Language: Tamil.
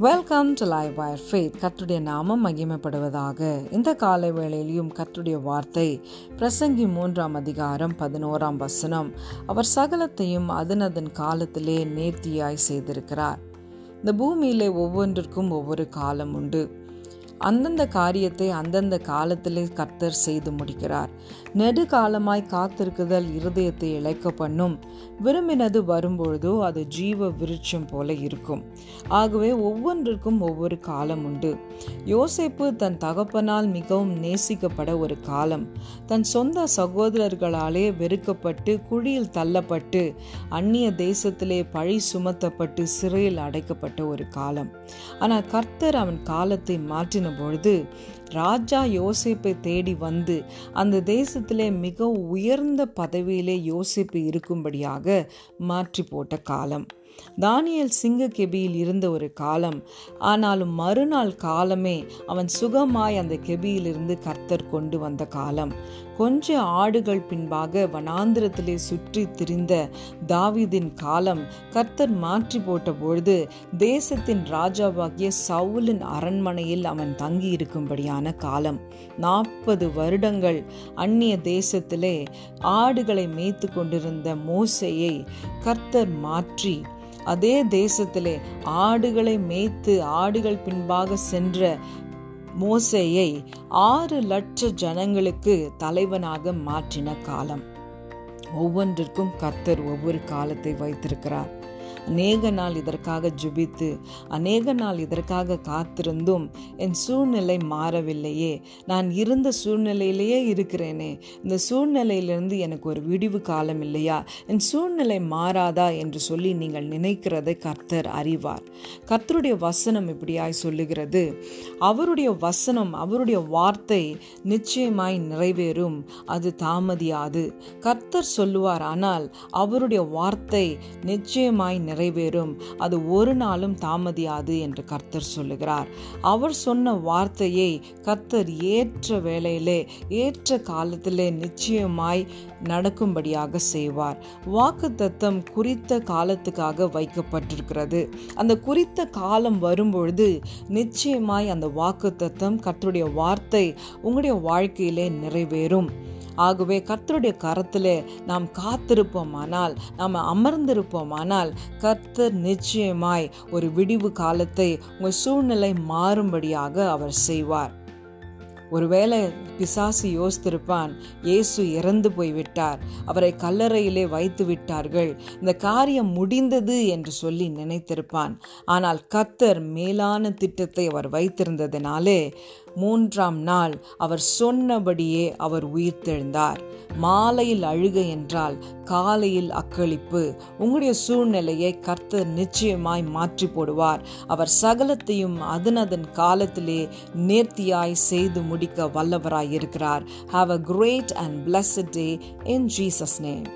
Welcome to live wire faith கத்துடைய நாமம் மகிமைப்படுவதாக. இந்த காலை வேளையிலையும் கத்துடைய வார்த்தை பிரசங்கி மூன்றாம் அதிகாரம் பதினோராம் வசனம். அவர் சகலத்தையும் அதன் அதன் காலத்திலே நேர்த்தியாய் செய்திருக்கிறார். இந்த பூமியிலே ஒவ்வொன்றிற்கும் ஒவ்வொரு காலம் உண்டு. அந்தந்த காரியத்தை அந்தந்த காலத்திலே கர்த்தர் செய்து முடிக்கிறார். நெடுகாலமாய் காத்திருக்குதல் இருதயத்தை இழைக்க பண்ணும். விரும்பினது வரும்பொழுதோ அது ஜீவ விருட்சம் போல இருக்கும். ஆகவே ஒவ்வொன்றிற்கும் ஒவ்வொரு காலம் உண்டு. யோசிப்பு தன் தகப்பனால் மிகவும் நேசிக்கப்பட ஒரு காலம். தன் சொந்த சகோதரர்களாலே வெறுக்கப்பட்டு குழியில் தள்ளப்பட்டு அந்நிய தேசத்திலே பழி சுமத்தப்பட்டு சிறையில் அடைக்கப்பட்ட ஒரு காலம். ஆனால் கர்த்தர் அவன் காலத்தை மாற்றின பொழுது ராஜா யோசிப்பை தேடி வந்து அந்த தேசத்திலே மிக உயர்ந்த பதவியிலே யோசிப்பு இருக்கும்படியாக மாற்றி போட்ட காலம். தானியல் சிங்க கெபியில் இருந்த ஒரு காலம். ஆனாலும் மறுநாள் காலமே அவன் சுகமாய் அந்த கெபியிலிருந்து கர்த்தர் கொண்டு வந்த காலம். கொஞ்ச ஆடுகள் பின்பாக வனாந்திரத்திலே சுற்றி திரிந்த தாவிதின் காலம் கர்த்தர் மாற்றி போட்ட பொழுது தேசத்தின் ராஜாவாகிய சவுலின் அரண்மனையில் அவன் தங்கி இருக்கும்படியான காலம். நாற்பது வருடங்கள் அந்நிய தேசத்திலே ஆடுகளை மேய்த்து கொண்டிருந்த மோசையை கர்த்தர் மாற்றி அதே தேசத்திலே ஆடுகளை மேய்த்து ஆடுகள் பின்பாக சென்ற மோசையை ஆறு லட்ச ஜனங்களுக்கு தலைவனாக மாற்றின காலம். ஒவ்வொன்றிற்கும் கர்த்தர் ஒவ்வொரு காலத்தை வைத்திருக்கிறார். அநேக நாள் இதற்காக ஜுபித்து அநேக நாள் இதற்காக காத்திருந்தும் என் சூழ்நிலை மாறவில்லையே. நான் இருந்த சூழ்நிலையிலேயே இருக்கிறேனே. இந்த சூழ்நிலையிலிருந்து எனக்கு ஒரு விடிவு காலம் இல்லையா? என் சூழ்நிலை மாறாதா என்று சொல்லி நீங்கள் நினைக்கிறதை கர்த்தர் அறிவார். கர்த்தருடைய வசனம் இப்படியாய் சொல்லுகிறது. அவருடைய வசனம் அவருடைய வார்த்தை நிச்சயமாய் நிறைவேறும். அது தாமதியாது. கர்த்தர் சொல்லுவார் ஆனால் அவருடைய வார்த்தை நிச்சயமாய் நிறைவேறும் நிறைவேறும். அது ஒரு நாளும் தாமதியாது என்று கர்த்தர் சொல்லுகிறார். அவர் சொன்ன வார்த்தையை கர்த்தர் ஏற்ற வேளையிலே ஏற்ற காலத்திலே நிச்சயமாய் நடக்கும்படியாக செய்வார். வாக்கு தத்தம் குறித்த காலத்துக்காக வைக்கப்பட்டிருக்கிறது. அந்த குறித்த காலம் வரும்பொழுது நிச்சயமாய் அந்த வாக்கு தத்தம் கர்த்தருடைய வார்த்தை உங்களுடைய வாழ்க்கையிலே நிறைவேறும். ஆகவே கர்த்தருடைய கரத்தில் நாம் காத்திருப்போமானால் நாம் அமர்ந்திருப்போமானால் கர்த்தர் நிச்சயமாய் ஒரு விடிவு காலத்தை உங்கள் சூழ்நிலை மாறும்படியாக அவர் செய்வார். ஒருவேளை பிசாசு யோசித்திருப்பான் இயேசு இறந்து போய்விட்டார் அவரை கல்லறையிலே வைத்து விட்டார்கள் இந்த காரியம் முடிந்தது என்று சொல்லி நினைத்திருப்பான். ஆனால் கத்தர் மேலான திட்டத்தை அவர் வைத்திருந்ததினாலே மூன்றாம் நாள் அவர் சொன்னபடியே அவர் உயிர்த்தெழுந்தார். மாலையில் அழுக என்றால் காலையில் அக்களிப்பு. உங்களுடைய சூழ்நிலையை கர்த்தர் நிச்சயமாய் மாற்றி போடுவார். அவர் சகலத்தையும் அதனதன் காலத்திலே நேர்த்தியாய் செய்து முடிக்க வல்லவராய் இருக்கிறார் have a great and blessed day in Jesus name